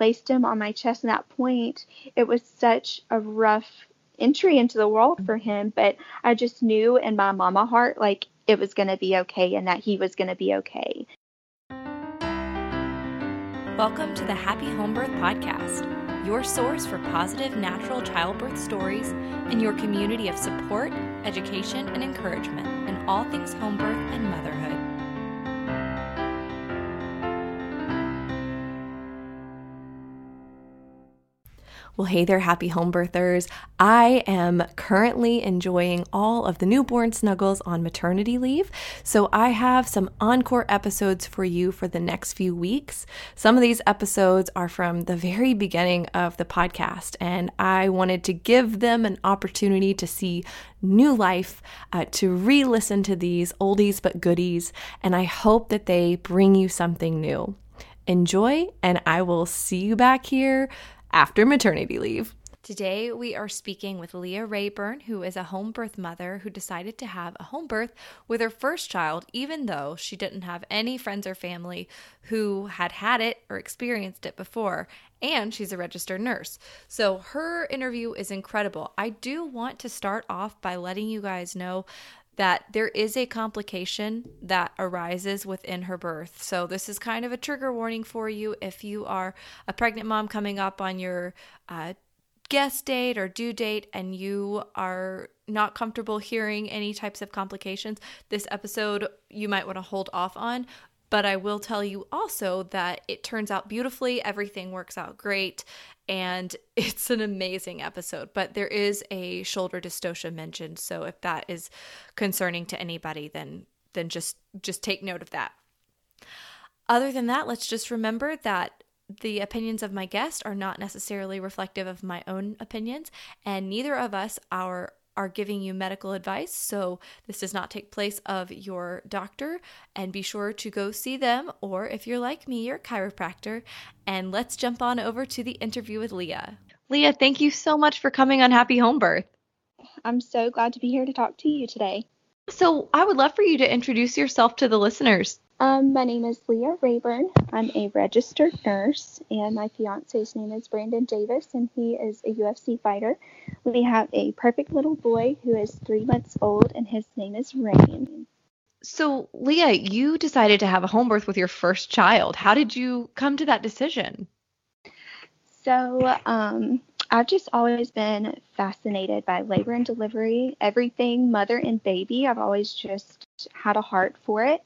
placed him on my chest. And that point, it was such a rough entry into the world for him. But I just knew in my mama heart, like it was going to be okay and that he was going to be okay. Welcome to the Happy Home Birth Podcast, your source for positive natural childbirth stories and your community of support, education, and encouragement in all things home birth and motherhood. Well, hey there, happy home birthers. I am currently enjoying all of the newborn snuggles on maternity leave. So I have some encore episodes for you for the next few weeks. Some of these episodes are from the very beginning of the podcast, and I wanted to give them an opportunity to see new life, uh, to re listen to these oldies but goodies, and I hope that they bring you something new. Enjoy, and I will see you back here after maternity leave. Today, we are speaking with Leah Rayburn, who is a home birth mother who decided to have a home birth with her first child, even though she didn't have any friends or family who had had it or experienced it before. And she's a registered nurse. So her interview is incredible. I do want to start off by letting you guys know that there is a complication that arises within her birth. So, this is kind of a trigger warning for you if you are a pregnant mom coming up on your uh, guest date or due date and you are not comfortable hearing any types of complications. This episode you might want to hold off on. But I will tell you also that it turns out beautifully, everything works out great, and it's an amazing episode. But there is a shoulder dystocia mentioned, so if that is concerning to anybody, then then just just take note of that. Other than that, let's just remember that the opinions of my guest are not necessarily reflective of my own opinions, and neither of us are are giving you medical advice. So this does not take place of your doctor. And be sure to go see them, or if you're like me, your chiropractor. And let's jump on over to the interview with Leah. Leah, thank you so much for coming on Happy Home Birth. I'm so glad to be here to talk to you today. So I would love for you to introduce yourself to the listeners. Um, my name is Leah Rayburn. I'm a registered nurse, and my fiance's name is Brandon Davis, and he is a UFC fighter. We have a perfect little boy who is three months old, and his name is Rain. So, Leah, you decided to have a home birth with your first child. How did you come to that decision? So, um, I've just always been fascinated by labor and delivery, everything mother and baby. I've always just had a heart for it.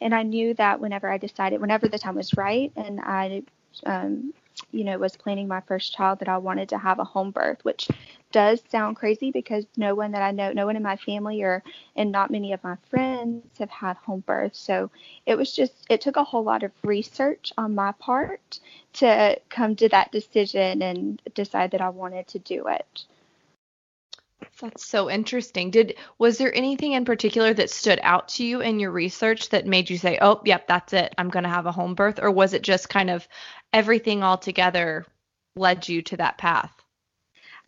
And I knew that whenever I decided, whenever the time was right, and I, um, you know, was planning my first child, that I wanted to have a home birth, which does sound crazy because no one that I know, no one in my family or and not many of my friends have had home birth. So it was just it took a whole lot of research on my part to come to that decision and decide that I wanted to do it. That's so interesting. Did was there anything in particular that stood out to you in your research that made you say, "Oh, yep, that's it. I'm going to have a home birth," or was it just kind of everything all together led you to that path?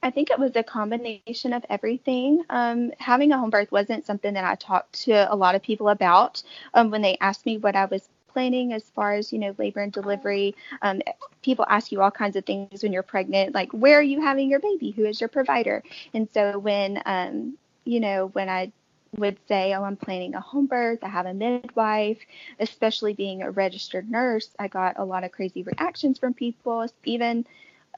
I think it was a combination of everything. Um, having a home birth wasn't something that I talked to a lot of people about um, when they asked me what I was planning as far as you know labor and delivery. Um, people ask you all kinds of things when you're pregnant, like where are you having your baby? Who is your provider? And so when um, you know when I would say, Oh, I'm planning a home birth. I have a midwife. Especially being a registered nurse, I got a lot of crazy reactions from people, even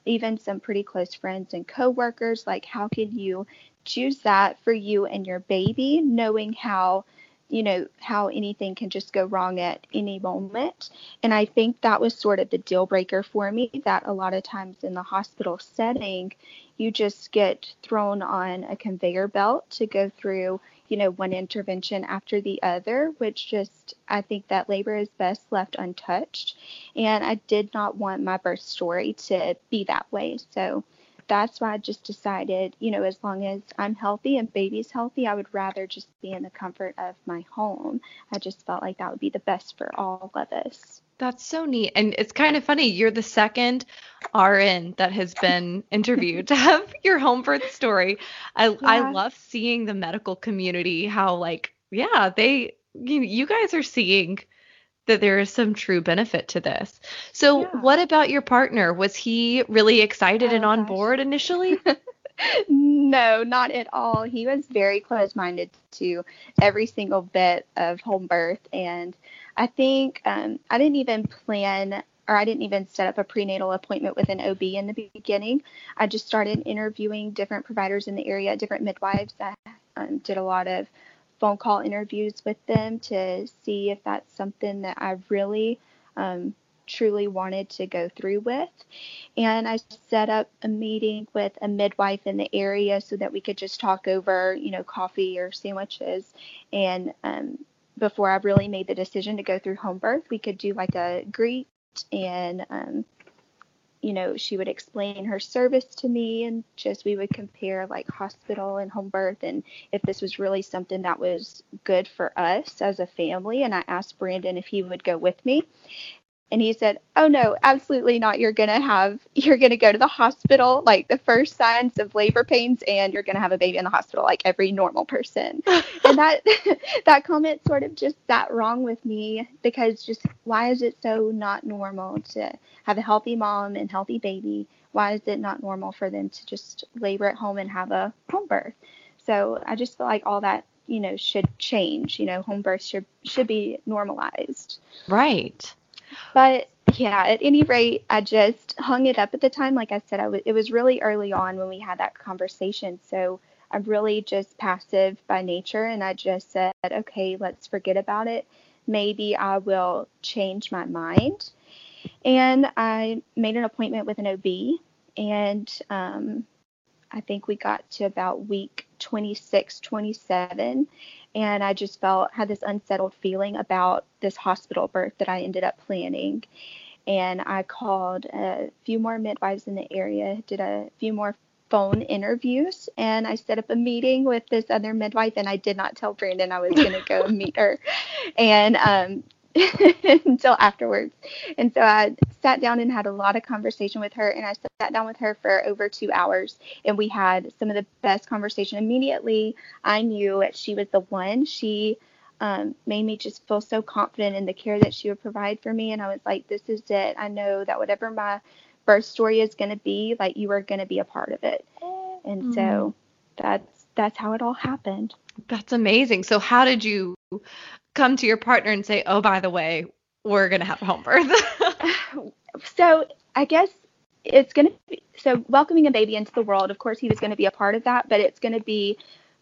even some pretty close friends and coworkers. Like, how can you choose that for you and your baby, knowing how, you know, how anything can just go wrong at any moment? And I think that was sort of the deal breaker for me that a lot of times in the hospital setting, you just get thrown on a conveyor belt to go through you know, one intervention after the other, which just, I think that labor is best left untouched. And I did not want my birth story to be that way. So that's why I just decided, you know, as long as I'm healthy and baby's healthy, I would rather just be in the comfort of my home. I just felt like that would be the best for all of us. That's so neat. And it's kind of funny. You're the second RN that has been interviewed to have your home birth story. I yeah. I love seeing the medical community how like yeah, they you, you guys are seeing that there is some true benefit to this. So, yeah. what about your partner? Was he really excited oh, and on gosh. board initially? no, not at all. He was very close minded to every single bit of home birth. And I think um, I didn't even plan or I didn't even set up a prenatal appointment with an OB in the beginning. I just started interviewing different providers in the area, different midwives. I um, did a lot of phone call interviews with them to see if that's something that I really um, truly wanted to go through with. And I set up a meeting with a midwife in the area so that we could just talk over, you know, coffee or sandwiches. And um, before I really made the decision to go through home birth, we could do like a greet and um, you know, she would explain her service to me and just we would compare like hospital and home birth and if this was really something that was good for us as a family. And I asked Brandon if he would go with me and he said oh no absolutely not. You're going to have you're going to go to the hospital like the first signs of labor pains and you're going to have a baby in the hospital like every normal person. And that that comment sort of just sat wrong with me because just why is it so not normal to have a healthy mom and healthy baby? Why is it not normal for them to just labor at home and have a home birth? So i just feel like all that you know should change you know home birth should should be normalized. Right but yeah, at any rate, I just hung it up at the time. Like I said, I w- it was really early on when we had that conversation. So I'm really just passive by nature. And I just said, okay, let's forget about it. Maybe I will change my mind. And I made an appointment with an OB. And um, I think we got to about week 26, 27 and I just felt had this unsettled feeling about this hospital birth that I ended up planning. And I called a few more midwives in the area, did a few more phone interviews, and I set up a meeting with this other midwife. And I did not tell Brandon I was going to go meet her. And um, until afterwards. And so I sat down and had a lot of conversation with her and I sat down with her for over 2 hours and we had some of the best conversation immediately. I knew that she was the one. She um, made me just feel so confident in the care that she would provide for me and I was like this is it. I know that whatever my birth story is going to be, like you are going to be a part of it. And mm. so that's that's how it all happened. That's amazing. So how did you come to your partner and say, "Oh, by the way, we're gonna have a home birth"? so I guess it's gonna be so welcoming a baby into the world. Of course, he was gonna be a part of that, but it's gonna be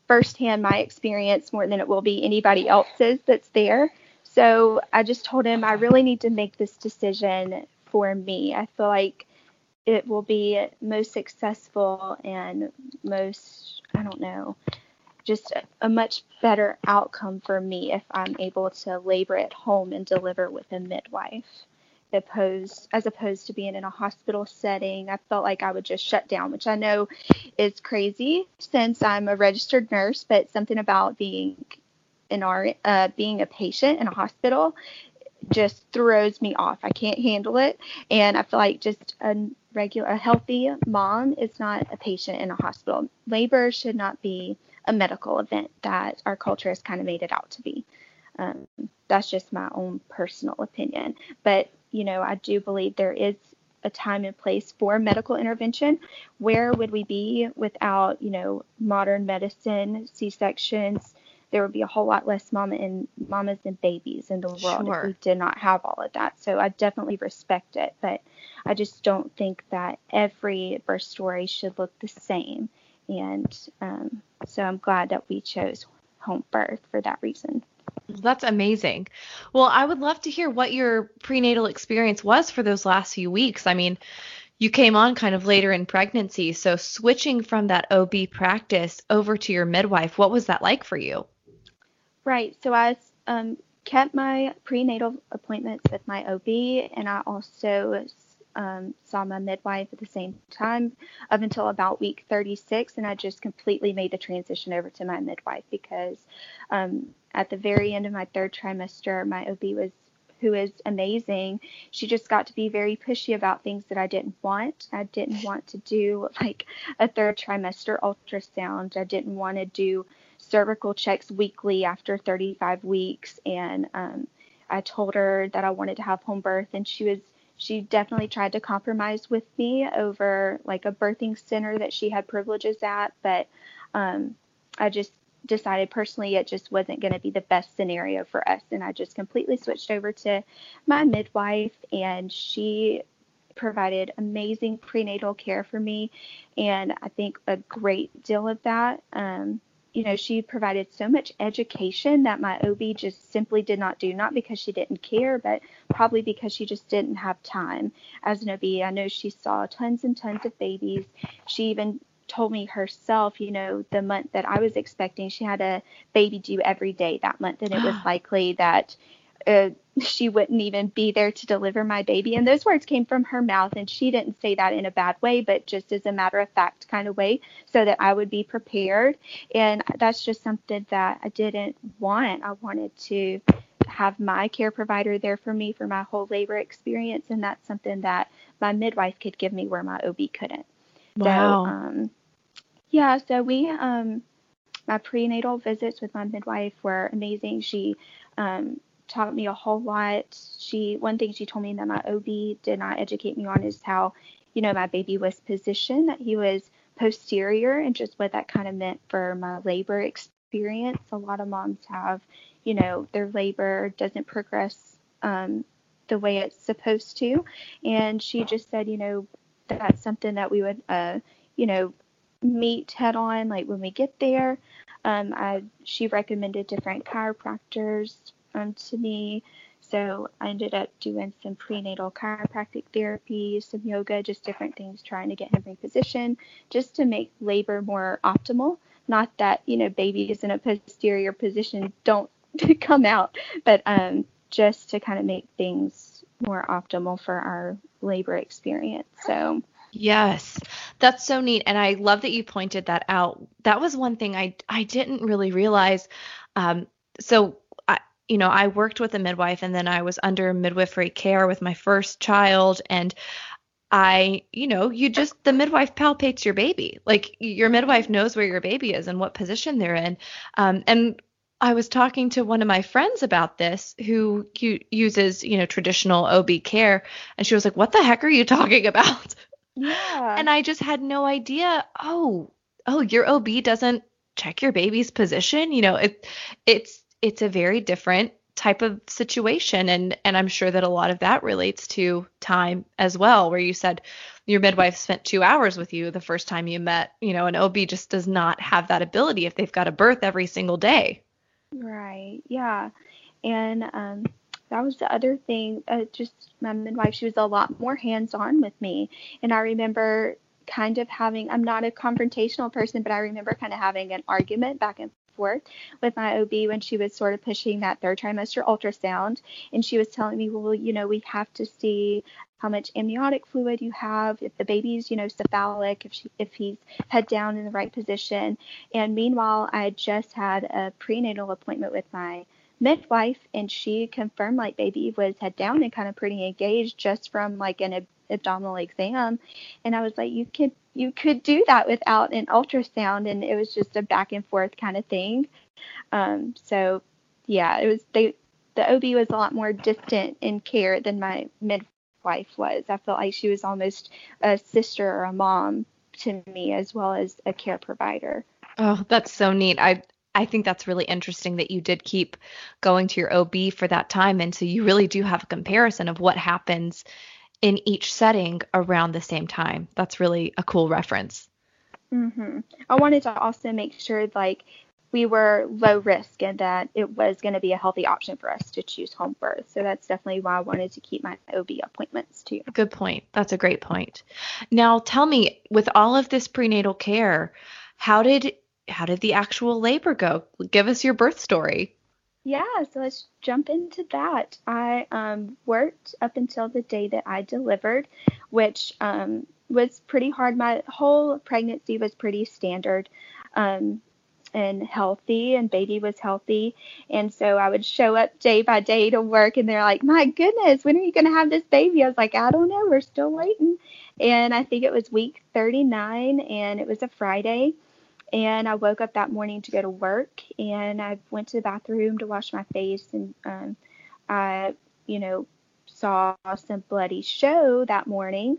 firsthand my experience more than it will be anybody else's that's there. So I just told him I really need to make this decision for me. I feel like it will be most successful and most I don't know just a, much better outcome for me if I'm able to labor at home and deliver with a midwife. Opposed, as opposed to being in a hospital setting, I felt like I would just shut down, which I know is crazy since I'm a registered nurse. But something about being an R, uh, being a patient in a hospital just throws me off. I can't handle it, and I feel like just a regular, a healthy mom is not a patient in a hospital. Labor should not be a medical event that our culture has kind of made it out to be. Um, that's just my own personal opinion. But, you know, I do believe there is a time and place for medical intervention. Where would we be without, you know, modern medicine, C-sections? There would be a whole lot less mama and mamas and babies in the world sure. if we did not have all of that. So I definitely respect it, but I just don't think that every birth story should look the same. And um, so I'm glad that we chose home birth for that reason. That's amazing. Well, I would love to hear what your prenatal experience was for those last few weeks. I mean, you came on kind of later in pregnancy, so switching from that OB practice over to your midwife, what was that like for you? Right. So I um, kept my prenatal appointments with my OB, and I also um, saw my midwife at the same time up until about week 36, and I just completely made the transition over to my midwife because um, at the very end of my third trimester, my OB was who is amazing. She just got to be very pushy about things that I didn't want. I didn't want to do like a third trimester ultrasound. I didn't want to do cervical checks weekly after 35 weeks and um, I told her that I wanted to have home birth, and she was she definitely tried to compromise with me over like a birthing center that she had privileges at, but um, I just decided personally it just wasn't going to be the best scenario for us, and I just completely switched over to my midwife, and she provided amazing prenatal care for me, and I think a great deal of that. Um, you know, she provided so much education that my OB just simply did not do, not because she didn't care, but probably because she just didn't have time as an OB. I know she saw tons and tons of babies. She even told me herself, you know, the month that I was expecting, she had a baby due every day that month, and it was likely that uh, she wouldn't even be there to deliver my baby. And those words came from her mouth, and she didn't say that in a bad way, but just as a matter of fact kind of way, so that I would be prepared. And that's just something that I didn't want. I wanted to have my care provider there for me for my whole labor experience, and that's something that my midwife could give me where my OB couldn't. Wow. So, um, yeah, so we, um, my prenatal visits with my midwife were amazing. She um, taught me a whole lot. She one thing she told me that my OB did not educate me on is how, you know, my baby was positioned, that he was posterior and just what that kind of meant for my labor experience. A lot of moms have, you know, their labor doesn't progress um, the way it's supposed to. And she just said, you know, that's something that we would, uh, you know, meet head on, like when we get there. Um, I, she recommended different chiropractors um, to me. So I ended up doing some prenatal chiropractic therapy, some yoga, just different things, trying to get him repositioned just to make labor more optimal. Not that, you know, babies in a posterior position don't come out, but um, just to kind of make things more optimal for our labor experience. So. Yes, that's so neat, and I love that you pointed that out. That was one thing I I didn't really realize. Um, so you know, I worked with a midwife and then I was under midwifery care with my first child and I, you know, you just the midwife palpates your baby. Like your midwife knows where your baby is and what position they're in. Um, and I was talking to one of my friends about this who uses, you know, traditional OB care, and she was like, "What the heck are you talking about?" Yeah. And I just had no idea. Oh, oh, your OB doesn't check your baby's position. You know, it it's it's a very different type of situation and and I'm sure that a lot of that relates to time as well where you said your midwife spent 2 hours with you the first time you met you know an OB just does not have that ability if they've got a birth every single day. Right yeah and um that was the other thing uh, just my midwife she was a lot more hands on with me and I remember kind of having I'm not a confrontational person but I remember kind of having an argument back and worked with my OB when she was sort of pushing that third trimester ultrasound. And she was telling me, well, you know, we have to see how much amniotic fluid you have, if the baby's, you know, cephalic, if she, if he's head down in the right position. And meanwhile, I just had a prenatal appointment with my midwife, and she confirmed like baby was head down and kind of pretty engaged just from like an ab- abdominal exam. And I was like, you could you could do that without an ultrasound and it was just a back and forth kind of thing. Um, so yeah it was they the ob was a lot more distant in care than my midwife was. I felt like she was almost a sister or a mom to me as well as a care provider. Oh that's so neat. I I think that's really interesting that you did keep going to your OB for that time. And so you really do have a comparison of what happens in each setting around the same time. That's really a cool reference. hmm I wanted to also make sure like we were low risk and that it was going to be a healthy option for us to choose home birth. So that's definitely why I wanted to keep my OB appointments too. Good point. That's a great point. Now tell me, with all of this prenatal care, how did how did the actual labor go? Give us your birth story. Yeah, so let's jump into that. I um, worked up until the day that I delivered, which um, was pretty hard. My whole pregnancy was pretty standard um, and healthy, and baby was healthy. And so I would show up day by day to work, and they're like, My goodness, when are you going to have this baby? I was like, I don't know. We're still waiting. And I think it was week 39, and it was a Friday and I woke up that morning to go to work, and I went to the bathroom to wash my face and um, I, you know, saw some bloody show that morning.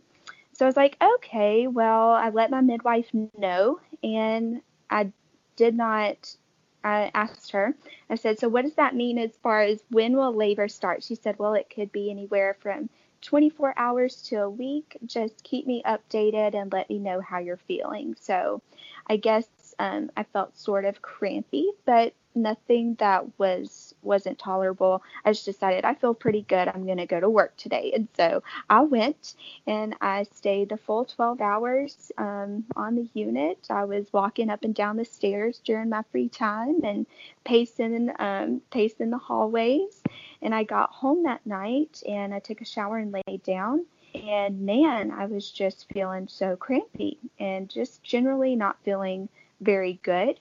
So I was like, okay, well, I let my midwife know and I did not I asked her, I said, So what does that mean as far as when will labor start? She said, Well, it could be anywhere from 24 hours to a week. Just keep me updated and let me know how you're feeling. So I guess um, I felt sort of crampy, but nothing that was wasn't tolerable. I just decided I feel pretty good. I'm gonna go to work today, and so I went and I stayed the full 12 hours um, on the unit. I was walking up and down the stairs during my free time and pacing um, pacing the hallways. And I got home that night and I took a shower and laid down. And man, I was just feeling so crampy and just generally not feeling very good.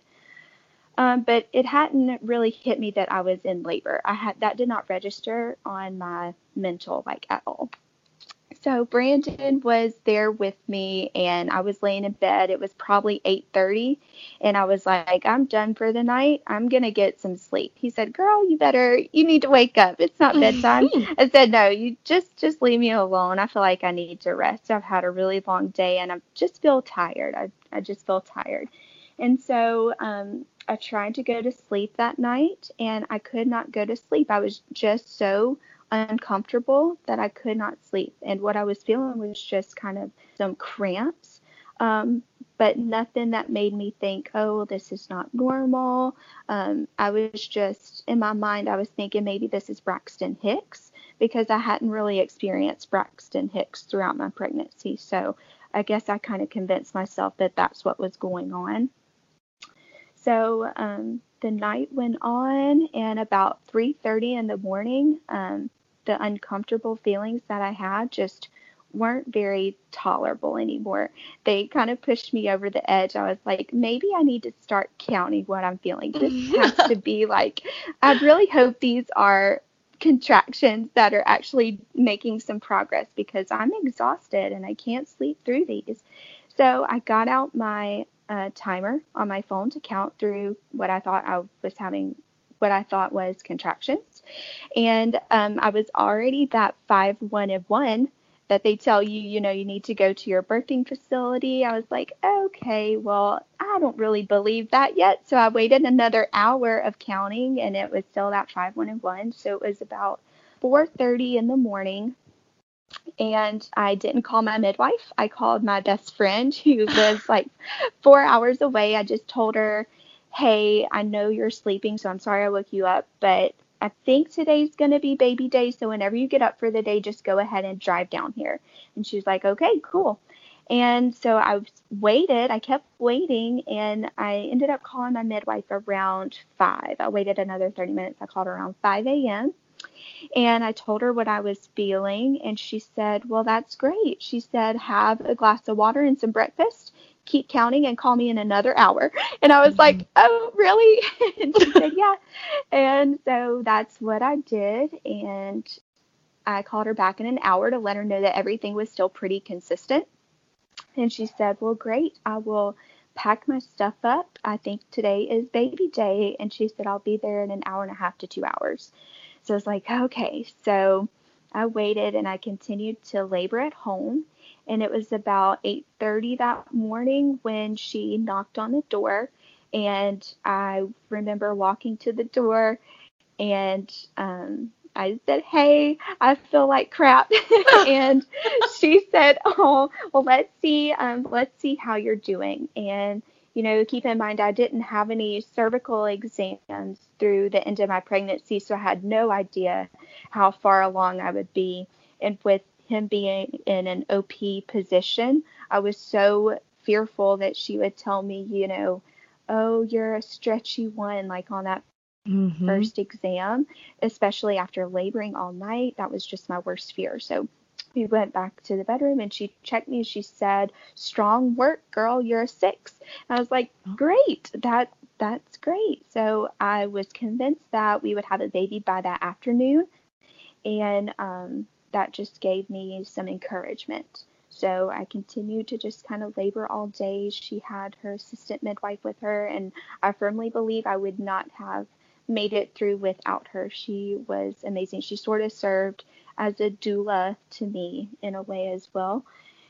Um, but it hadn't really hit me that I was in labor. I had that did not register on my mental like at all. So Brandon was there with me and I was laying in bed. It was probably 8:30 and I was like, I'm done for the night. I'm going to get some sleep. He said, "Girl, you better you need to wake up. It's not bedtime." I said, "No, you just just leave me alone. I feel like I need to rest. I've had a really long day and I just feel tired. I I just feel tired." And so um, I tried to go to sleep that night and I could not go to sleep. I was just so uncomfortable that I could not sleep. And what I was feeling was just kind of some cramps, um, but nothing that made me think, oh, this is not normal. Um, I was just, in my mind, I was thinking maybe this is Braxton Hicks because I hadn't really experienced Braxton Hicks throughout my pregnancy. So I guess I kind of convinced myself that that's what was going on. So um, the night went on, and about 3:30 in the morning, um, the uncomfortable feelings that I had just weren't very tolerable anymore. They kind of pushed me over the edge. I was like, maybe I need to start counting what I'm feeling. This has to be like, I really hope these are contractions that are actually making some progress because I'm exhausted and I can't sleep through these. So I got out my uh, timer on my phone to count through what I thought I was having, what I thought was contractions. And um, I was already that five one of one that they tell you, you know, you need to go to your birthing facility. I was like, okay, well, I don't really believe that yet. So I waited another hour of counting and it was still that five one and one. So it was about 4:30 in the morning and I didn't call my midwife. I called my best friend who lives like four hours away. I just told her, hey, I know you're sleeping, so I'm sorry I woke you up, but I think today's going to be baby day. So whenever you get up for the day, just go ahead and drive down here. And she was like, okay, cool. And so I waited, I kept waiting, and I ended up calling my midwife around 5. I waited another 30 minutes. I called around 5 a.m. And I told her what I was feeling, and she said, Well, that's great. She said, Have a glass of water and some breakfast, keep counting, and call me in another hour. And I was mm-hmm. like, Oh, really? and she said, Yeah. And so that's what I did. And I called her back in an hour to let her know that everything was still pretty consistent. And she said, Well, great. I will pack my stuff up. I think today is baby day. And she said, I'll be there in an hour and a half to two hours. So I was like, okay. So I waited and I continued to labor at home. And it was about 8:30 that morning when she knocked on the door. And I remember walking to the door and um, I said, Hey, I feel like crap. and she said, Oh, well, let's see, um, let's see how you're doing. And you know, keep in mind I didn't have any cervical exams through the end of my pregnancy, so I had no idea how far along I would be. And with him being in an OP position, I was so fearful that she would tell me, you know, oh, you're a stretchy one, like on that mm-hmm. first exam, especially after laboring all night. That was just my worst fear. So we went back to the bedroom and she checked me. She said, "Strong work, girl. You're a six. I was like, oh. "Great. That that's great." So I was convinced that we would have a baby by that afternoon, and um, that just gave me some encouragement. So I continued to just kind of labor all day. She had her assistant midwife with her, and I firmly believe I would not have made it through without her. She was amazing. She sort of served as a doula to me in a way as well.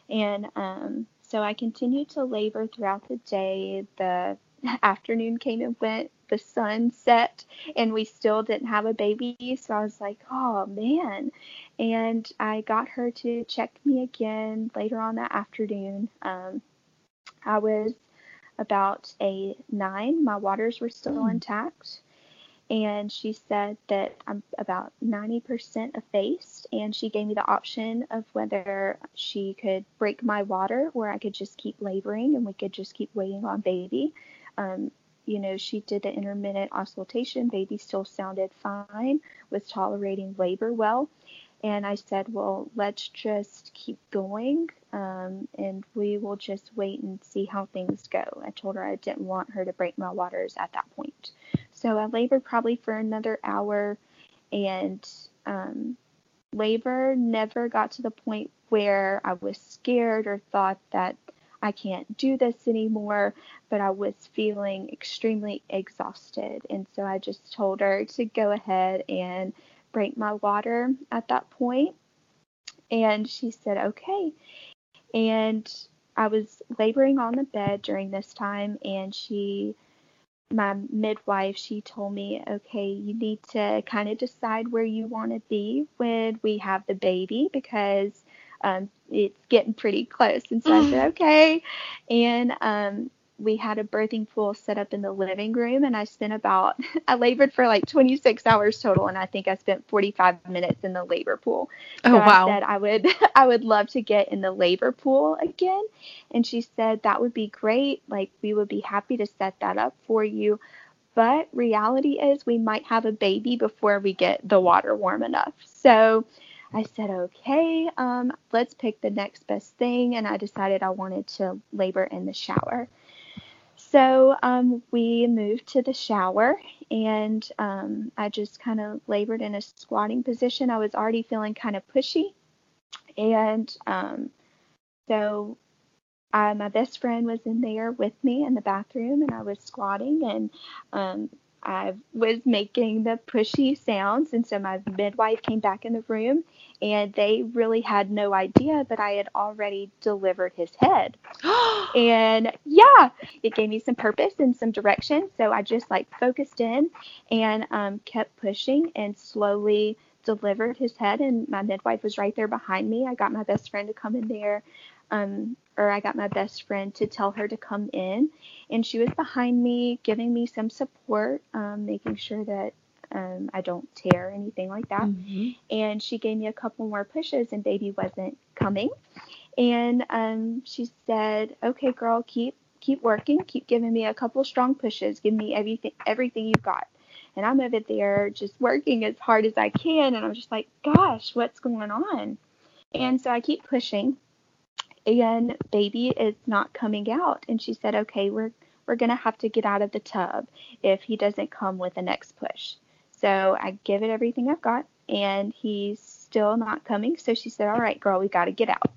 And um, so I continued to labor throughout the day. The afternoon came and went, the sun set, and we still didn't have a baby. So I was like, oh man. And I got her to check me again later on that afternoon. Um, I was about a nine. My waters were still mm. intact. And she said that I'm about 90% effaced. And she gave me the option of whether she could break my water or I could just keep laboring and we could just keep waiting on baby. Um, you know, she did the intermittent auscultation. Baby still sounded fine, was tolerating labor well. And I said, well, let's just keep going um, and we will just wait and see how things go. I told her I didn't want her to break my waters at that point. So I labored probably for another hour and um, labor never got to the point where I was scared or thought that I can't do this anymore, but I was feeling extremely exhausted. And so I just told her to go ahead and break my water at that point. And she said, okay. And I was laboring on the bed during this time, and she, my midwife, she told me, okay, you need to kind of decide where you want to be when we have the baby because um, it's getting pretty close. And so I said, okay. And um, we had a birthing pool set up in the living room and I spent about I labored for like 26 hours total and I think I spent 45 minutes in the labor pool. Oh, so oh wow. I said I would I would love to get in the labor pool again and she said that would be great like we would be happy to set that up for you but reality is we might have a baby before we get the water warm enough. So I said, okay, um, let's pick the next best thing. And I decided I wanted to labor in the shower. So um, we moved to the shower, and um, I just kind of labored in a squatting position. I was already feeling kind of pushy, and um, so I, my best friend was in there with me in the bathroom, and I was squatting, and um, I was making the pushy sounds, and so my midwife came back in the room, and they really had no idea that I had already delivered his head. and yeah, it gave me some purpose and some direction, so I just like focused in and um, kept pushing and slowly delivered his head. And my midwife was right there behind me. I got my best friend to come in there um, or I got my best friend to tell her to come in, and she was behind me, giving me some support, um, making sure that um, I don't tear anything like that. Mm-hmm. And she gave me a couple more pushes, and baby wasn't coming. And um, she said, "Okay, girl, keep keep working, keep giving me a couple strong pushes, give me everything everything you've got." And I'm over there just working as hard as I can, and I'm just like, "Gosh, what's going on?" And so I keep pushing and baby is not coming out. And she said, okay, we're we're gonna have to get out of the tub if he doesn't come with the next push. So I give it everything I've got, and he's still not coming. So she said, all right, girl, we got to get out.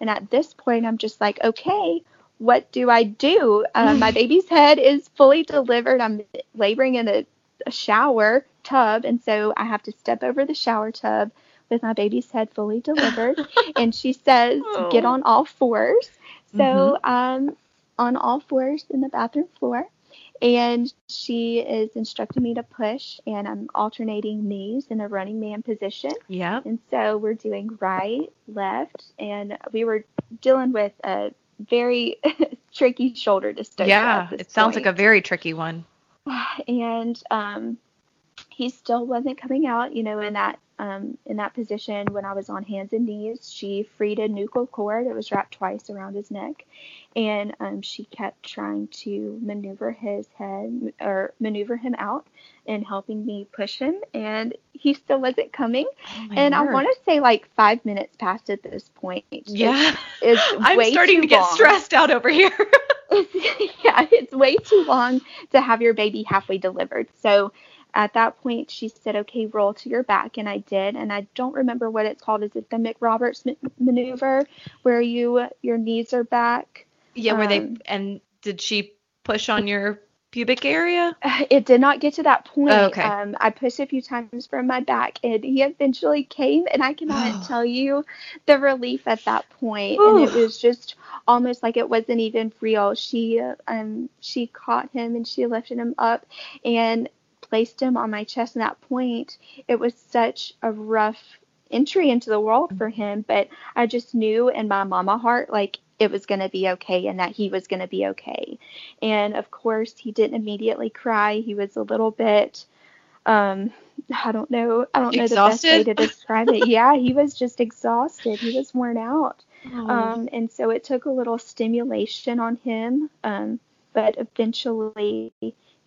And at this point, I'm just like, okay, what do I do? Um, my baby's head is fully delivered. I'm laboring in a, a shower tub, and so I have to step over the shower tub with my baby's head fully delivered. and she says oh. get on all fours. So mm-hmm. um, on all fours in the bathroom floor. And she is instructing me to push, and I'm alternating knees in a running man position. Yeah. And so we're doing right, left, and we were dealing with a very tricky shoulder dystocia. Yeah, it sounds like a very tricky one. And um, he still wasn't coming out, you know, in that um, in that position when I was on hands and knees. She freed a nuchal cord. It was wrapped twice around his neck. And um, she kept trying to maneuver his head or maneuver him out and helping me push him. And he still wasn't coming. Oh and word. I want to say like five minutes passed at this point. Yeah. It's, it's I'm starting to get long. stressed out over here. yeah, it's way too long to have your baby halfway delivered. So at that point, she said, okay, roll to your back. And I did. And I don't remember what it's called. Is it the McRoberts maneuver where you, your knees are back? Yeah, where um, they, and did she push on your pubic area? It did not get to that point. Oh, okay. Um, I pushed a few times from my back, and he eventually came, and I cannot tell you the relief at that point. And it was just almost like it wasn't even real. She um she caught him and she lifted him up and placed him on my chest. And that point, it was such a rough entry into the world for him, but I just knew in my mama heart like it was going to be okay and that he was going to be okay. And of course, he didn't immediately cry. He was a little bit um I don't know. I don't exhausted? know the best way to describe it. yeah, he was just exhausted. He was worn out. Oh. Um and so it took a little stimulation on him. Um but eventually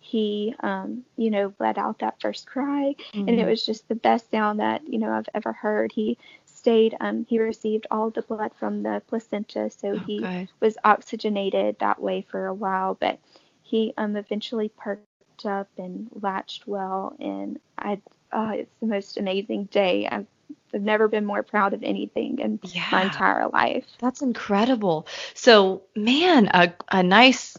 he um you know let out that first cry Mm-hmm. and it was just the best sound that you know I've ever heard. He stayed um he received all the blood from the placenta so he Okay. was oxygenated that way for a while but he um eventually perked up and latched well and I oh it's the most amazing day. I've I've never been more proud of anything in my entire life. That's incredible. So, man, a, a nice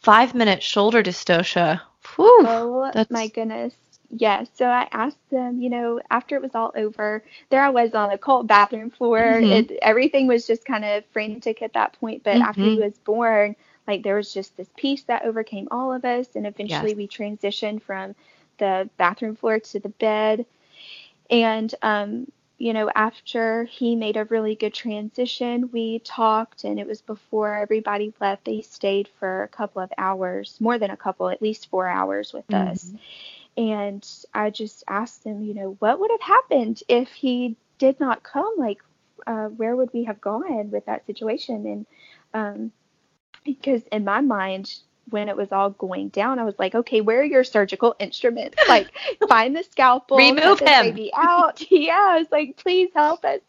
five minute shoulder dystocia. Whew, Oh that's- my goodness. Yeah, so I asked them, you know, after it was all over, there I was on the cold bathroom floor. Mhm. It, everything was just kind of frantic at that point. But after he Mhm. was born, like there was just this peace that overcame all of us. And eventually Yes. we transitioned from the bathroom floor to the bed. And, um, you know, after he made a really good transition, we talked, and it was before everybody left. They stayed for a couple of hours, more than a couple, at least four hours with us. And I just asked him, you know, what would have happened if he did not come? Like, uh, where would we have gone with that situation? And um, because in my mind, when it was all going down, I was like, okay, where are your surgical instruments? Like, find the scalpel, Remove him. baby out. yeah, I was like, please help us.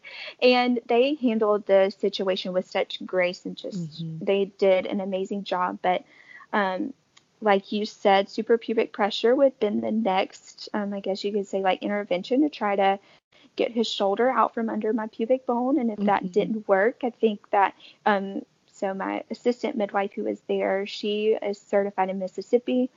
And they handled the situation with such grace and just Mhm. they did an amazing job. But um, like you said, suprapubic pressure would have been the next, um, I guess you could say, like intervention to try to get his shoulder out from under my pubic bone. And if that Mhm. didn't work, I think that um, so my assistant midwife who was there, she is certified in Mississippi,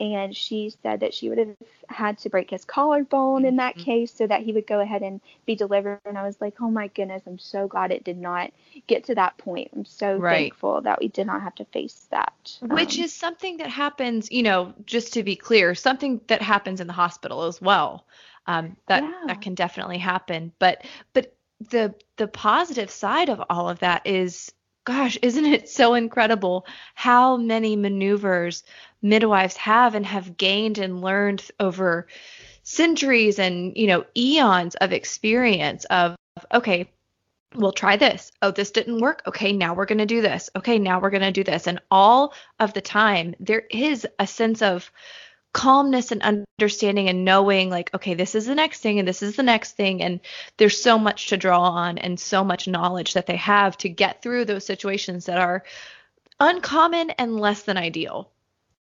and she said that she would have had to break his collarbone in that Mhm. case so that he would go ahead and be delivered. And I was like, oh my goodness, I'm so glad it did not get to that point. I'm so Right. thankful that we did not have to face that. Which Um, is something that happens, you know, just to be clear, something that happens in the hospital as well. Um, that Yeah. that can definitely happen. But but the the positive side of all of that is, gosh, isn't it so incredible how many maneuvers midwives have and have gained and learned over centuries and you know eons of experience of okay we'll try this. Oh, this didn't work. Okay, now we're going to do this. Okay, now we're going to do this. And all of the time, there is a sense of calmness and understanding and knowing, like, okay, this is the next thing and this is the next thing. And there's so much to draw on and so much knowledge that they have to get through those situations that are uncommon and less than ideal.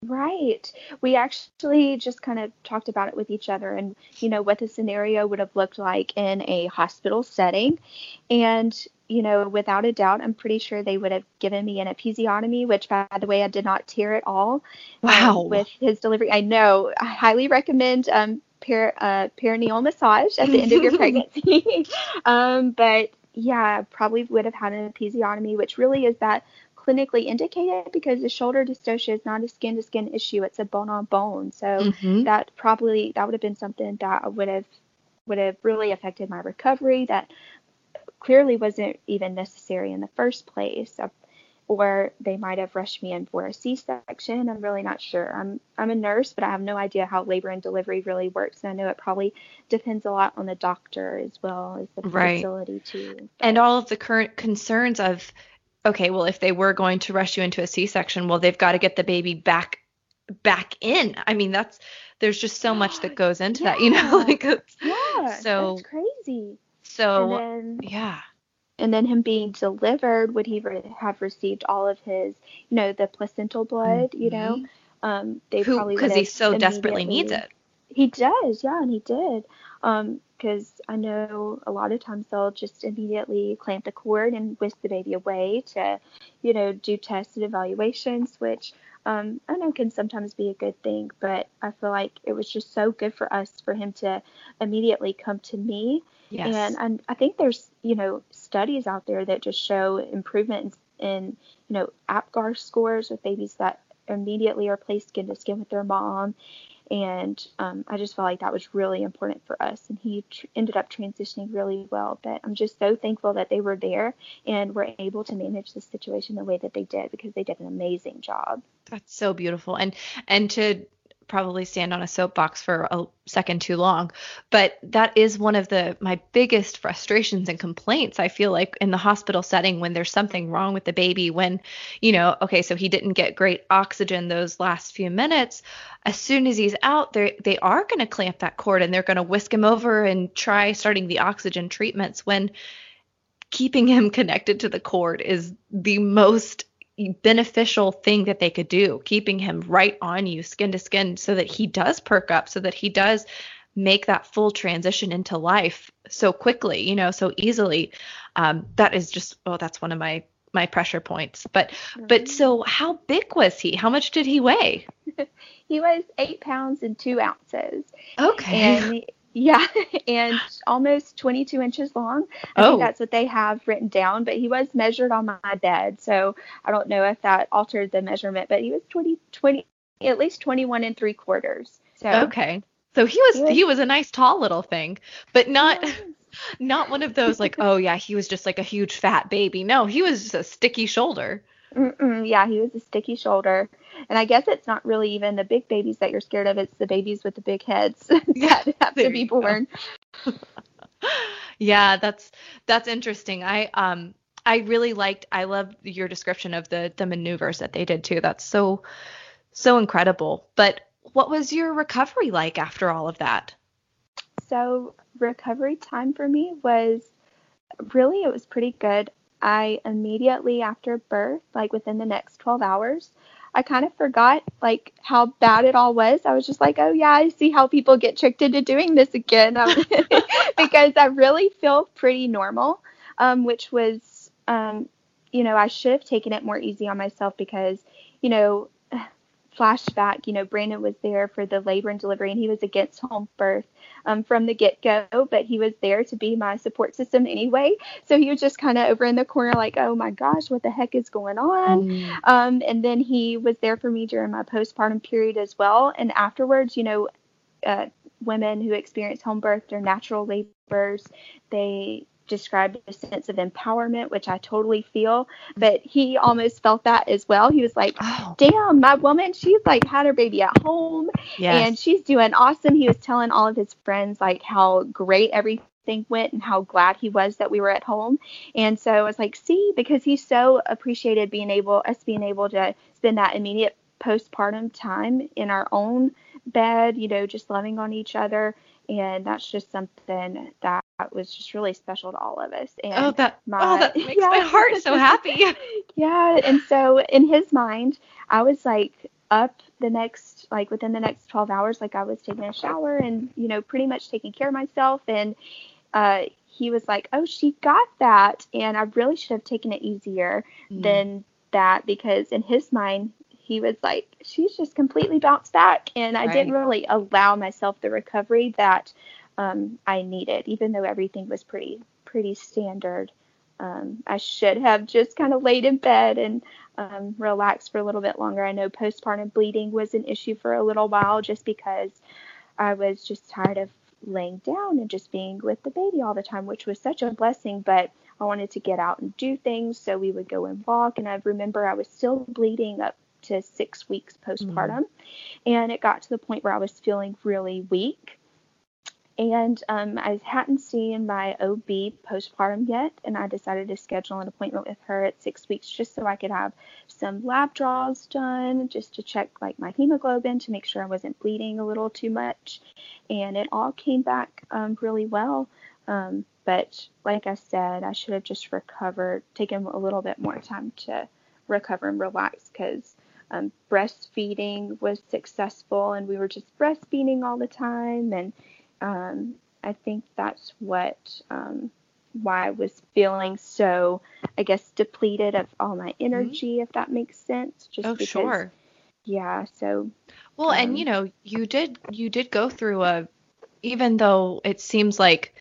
Right. We actually just kind of talked about it with each other and, you know, what the scenario would have looked like in a hospital setting. And, you know, without a doubt, I'm pretty sure they would have given me an episiotomy, which, by the way, I did not tear at all. um, Wow. with his delivery. I know. I highly recommend um, per, uh, perineal massage at the end of your pregnancy. um, but yeah, probably would have had an episiotomy, which really is that clinically indicated because the shoulder dystocia is not a skin to skin issue; it's a bone on bone. So Mhm. that probably that would have been something that would have would have really affected my recovery. That clearly wasn't even necessary in the first place. Uh, Or they might have rushed me in for a C-section. I'm really not sure. I'm I'm a nurse, but I have no idea how labor and delivery really works. And I know it probably depends a lot on the doctor as well as the Right. facility too. and all of the current concerns of okay well if they were going to rush you into a c-section well they've got to get the baby back back in i mean that's there's just so much that goes into that you know Yeah. like it's, Yeah, So- that's crazy. so and then yeah and then him being delivered, would he re- have received all of his, you know, the placental blood? You know, um, they Who- probably because he so desperately needs it He does, yeah, and he did. Um, because I know a lot of times they'll just immediately clamp the cord and whisk the baby away to, you know, do tests and evaluations, which um, I know can sometimes be a good thing, but I feel like it was just so good for us for him to immediately come to me. Yes. And I, I think there's, you know, studies out there that just show improvements in, you know, APGAR scores with babies that immediately are placed skin to skin with their mom and um, I just felt like that was really important for us. And he tr- ended up transitioning really well. But I'm just so thankful that they were there and were able to manage the situation the way that they did because they did an amazing job. That's so beautiful. And and to probably stand on a soapbox for a second too long but that is one of the my biggest frustrations and complaints i feel like in the hospital setting when there's something wrong with the baby when you know okay so he didn't get great oxygen those last few minutes. As soon as he's out they they are going to clamp that cord and they're going to whisk him over and try starting the oxygen treatments when keeping him connected to the cord is the most beneficial thing that they could do, keeping him right on you, skin to skin, so that he does perk up, so that he does make that full transition into life so quickly, you know, so easily. Um, that is just, oh, that's one of my my pressure points. But mm-hmm. but so how big was he? How much did he weigh? he was eight pounds and two ounces. Okay. And yeah, and almost 22 inches long. I oh. think that's what they have written down, but he was measured on my bed. So I don't know if that altered the measurement, but he was 20, 20 at least 21 and three quarters. So Okay. So he was, he was he was a nice tall little thing, but not not one of those like, oh yeah, he was just like a huge fat baby. No, he was just a sticky shoulder. Mm-mm, yeah, he was a sticky shoulder. And I guess it's not really even the big babies that you're scared of, it's the babies with the big heads yeah, that have to be born. yeah, that's that's interesting. I um I really liked I love your description of the the maneuvers that they did too. That's so so incredible. But what was your recovery like after all of that? So, recovery time for me was really it was pretty good. I immediately after birth, like within the next 12 hours, I kind of forgot like how bad it all was. I was just like, oh yeah, I see how people get tricked into doing this again because I really feel pretty normal, um, which was, um, you know, I should have taken it more easy on myself because, you know, flashback, you know, Brandon was there for the labor and delivery and he was against home birth um, from the get go, but he was there to be my support system anyway. So he was just kind of over in the corner, like, oh my gosh, what the heck is going on? Mm. Um, and then he was there for me during my postpartum period as well. And afterwards, you know, uh, women who experience home birth or natural labors, they described a sense of empowerment, which I totally feel. But he almost felt that as well. He was like, oh. "Damn, my woman, she's like had her baby at home, yes. and she's doing awesome." He was telling all of his friends like how great everything went and how glad he was that we were at home. And so I was like, "See," because he so appreciated being able us being able to spend that immediate postpartum time in our own bed, you know, just loving on each other and that's just something that was just really special to all of us. And oh, that my, oh, that makes yeah. my heart so happy. yeah, and so in his mind, I was like up the next like within the next 12 hours, like I was taking a shower and you know pretty much taking care of myself, and uh, he was like, "Oh, she got that," and I really should have taken it easier mm. than that because in his mind he was like, she's just completely bounced back. And I right. didn't really allow myself the recovery that um, I needed, even though everything was pretty, pretty standard. Um, I should have just kind of laid in bed and um, relaxed for a little bit longer. I know postpartum bleeding was an issue for a little while just because I was just tired of laying down and just being with the baby all the time, which was such a blessing. But I wanted to get out and do things, so we would go and walk. And I remember I was still bleeding up to six weeks postpartum. Mm-hmm. And it got to the point where I was feeling really weak. And um, I hadn't seen my OB postpartum yet, and I decided to schedule an appointment with her at six weeks just so I could have some lab draws done, just to check like my hemoglobin to make sure I wasn't bleeding a little too much. And it all came back um, really well. Um, but like I said, I should have just recovered, taken a little bit more time to recover and relax because um, breastfeeding was successful and we were just breastfeeding all the time and um, i think that's what um, why i was feeling so i guess depleted of all my mm-hmm. energy mm-hmm. if that makes sense just oh, because sure. yeah, so well, um, and you know, you did you did go through a even though it seems like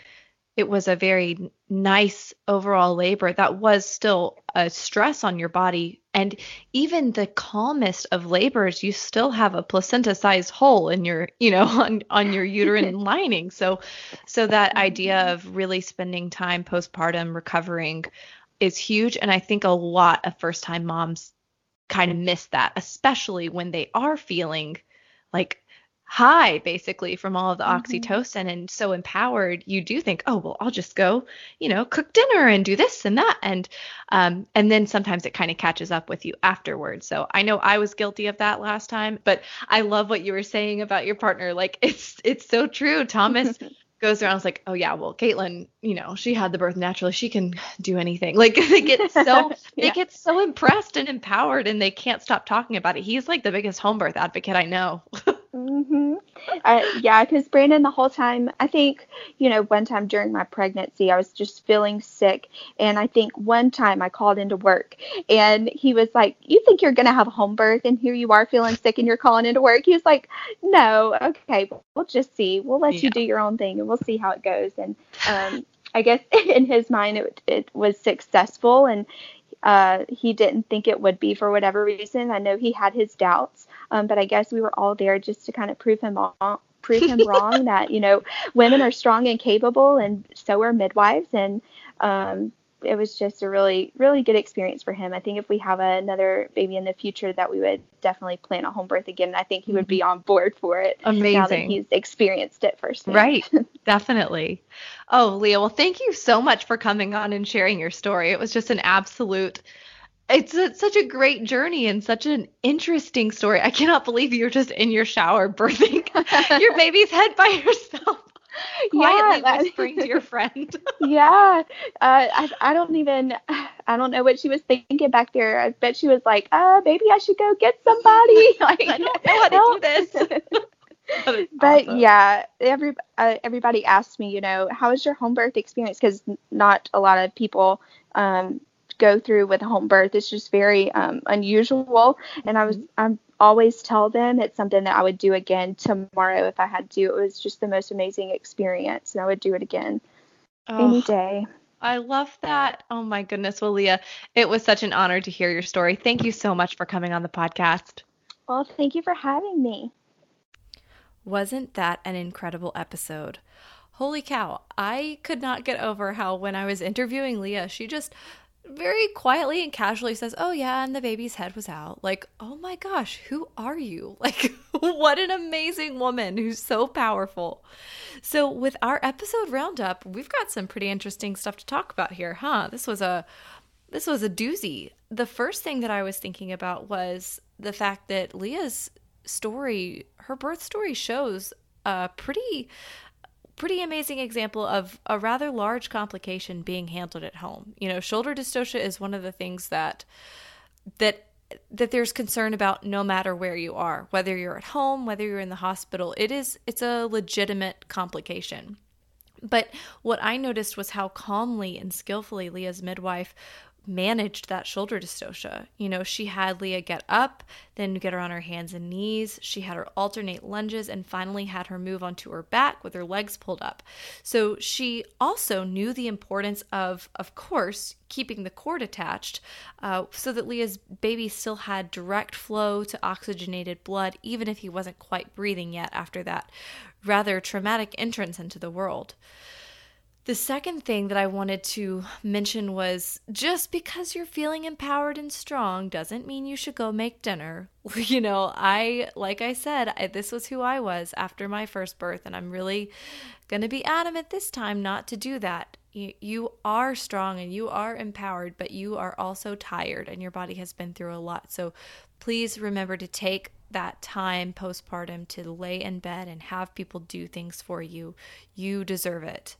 it was a very nice overall labor that was still a stress on your body and even the calmest of labors you still have a placenta sized hole in your you know on on your uterine lining. So so that idea mm-hmm. of really spending time postpartum recovering is huge. And i think a lot of first time moms kind of miss that especially when they are feeling like high basically from all of the mm-hmm. oxytocin and so empowered you do think oh well i'll just go you know cook dinner and do this and that and um and then sometimes it kind of catches up with you afterwards. So i know i was guilty of that last time but i love what you were saying about your partner. Like it's it's so true. Thomas goes around like oh yeah well caitlin you know she had the birth naturally. She can do anything. Like they get so yeah. they get so impressed and empowered and they can't stop talking about it. He's like the biggest home birth advocate i know Mhm. Uh, yeah, because Brandon the whole time, I think, you know, one time during my pregnancy, I was just feeling sick, and I think one time I called into work, and he was like, "You think you're gonna have a home birth, and here you are feeling sick, and you're calling into work?" He was like, "No, okay, we'll just see. We'll let yeah. you do your own thing, and we'll see how it goes." And um, I guess in his mind, it it was successful, and uh, he didn't think it would be for whatever reason. I know he had his doubts, um, but I guess we were all there just to kind of prove him wrong. Prove him wrong that you know women are strong and capable, and so are midwives, and um, it was just a really really good experience for him. I think if we have another baby in the future, that we would definitely plan a home birth again. I think he would be mm-hmm. on board for it. Amazing. Now that he's experienced it first. Right. definitely. Oh, Leah. Well, thank you so much for coming on and sharing your story. It was just an absolute it's a, such a great journey and such an interesting story. I cannot believe you're just in your shower birthing your baby's head by yourself. Quietly yeah, whispering to your friend. yeah, uh, I I don't even I don't know what she was thinking back there. I bet she was like, uh, maybe I should go get somebody. like I don't know how to do this. but awesome. yeah, every uh, everybody asked me, you know, how was your home birth experience? Because not a lot of people um, go through with a home birth. It's just very um, unusual, and I was mm-hmm. I'm always tell them it's something that I would do again tomorrow if I had to. It was just the most amazing experience, and I would do it again oh, any day. I love that. Oh my goodness, well, Leah, it was such an honor to hear your story. Thank you so much for coming on the podcast. Well, thank you for having me. Wasn't that an incredible episode? Holy cow, I could not get over how when I was interviewing Leah, she just very quietly and casually says, Oh, yeah, and the baby's head was out. Like, oh my gosh, who are you? Like, what an amazing woman who's so powerful. So, with our episode roundup, we've got some pretty interesting stuff to talk about here, huh? This was a. This was a doozy. The first thing that I was thinking about was the fact that Leah's story, her birth story shows a pretty pretty amazing example of a rather large complication being handled at home. You know, shoulder dystocia is one of the things that that that there's concern about no matter where you are, whether you're at home, whether you're in the hospital. It is it's a legitimate complication. But what I noticed was how calmly and skillfully Leah's midwife managed that shoulder dystocia. You know, she had Leah get up, then get her on her hands and knees. She had her alternate lunges and finally had her move onto her back with her legs pulled up. So she also knew the importance of, of course, keeping the cord attached uh, so that Leah's baby still had direct flow to oxygenated blood, even if he wasn't quite breathing yet after that rather traumatic entrance into the world. The second thing that I wanted to mention was just because you're feeling empowered and strong doesn't mean you should go make dinner. You know, I, like I said, I, this was who I was after my first birth, and I'm really going to be adamant this time not to do that. You, you are strong and you are empowered, but you are also tired and your body has been through a lot. So please remember to take that time postpartum to lay in bed and have people do things for you. You deserve it.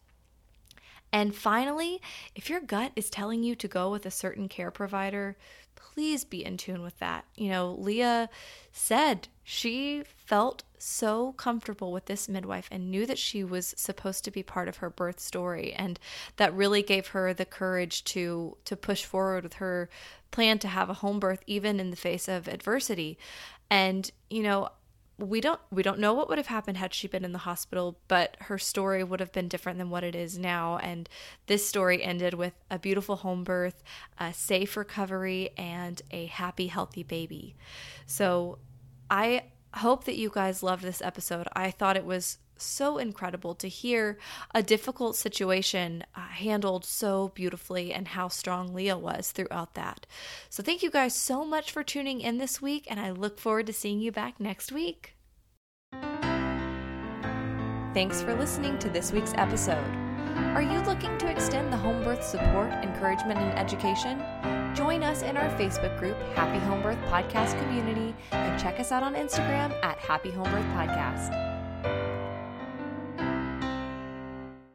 And finally, if your gut is telling you to go with a certain care provider, please be in tune with that. You know, Leah said she felt so comfortable with this midwife and knew that she was supposed to be part of her birth story and that really gave her the courage to to push forward with her plan to have a home birth even in the face of adversity. And you know, we don't we don't know what would have happened had she been in the hospital but her story would have been different than what it is now. And this story ended with a beautiful home birth a safe recovery and a happy healthy baby. So i hope that you guys loved this episode. I thought it was so incredible to hear a difficult situation uh, handled so beautifully and how strong Leah was throughout that. So, thank you guys so much for tuning in this week, and I look forward to seeing you back next week. Thanks for listening to this week's episode. Are you looking to extend the home birth support, encouragement, and education? Join us in our Facebook group, Happy Home Birth Podcast Community, and check us out on Instagram at Happy Home Birth Podcast.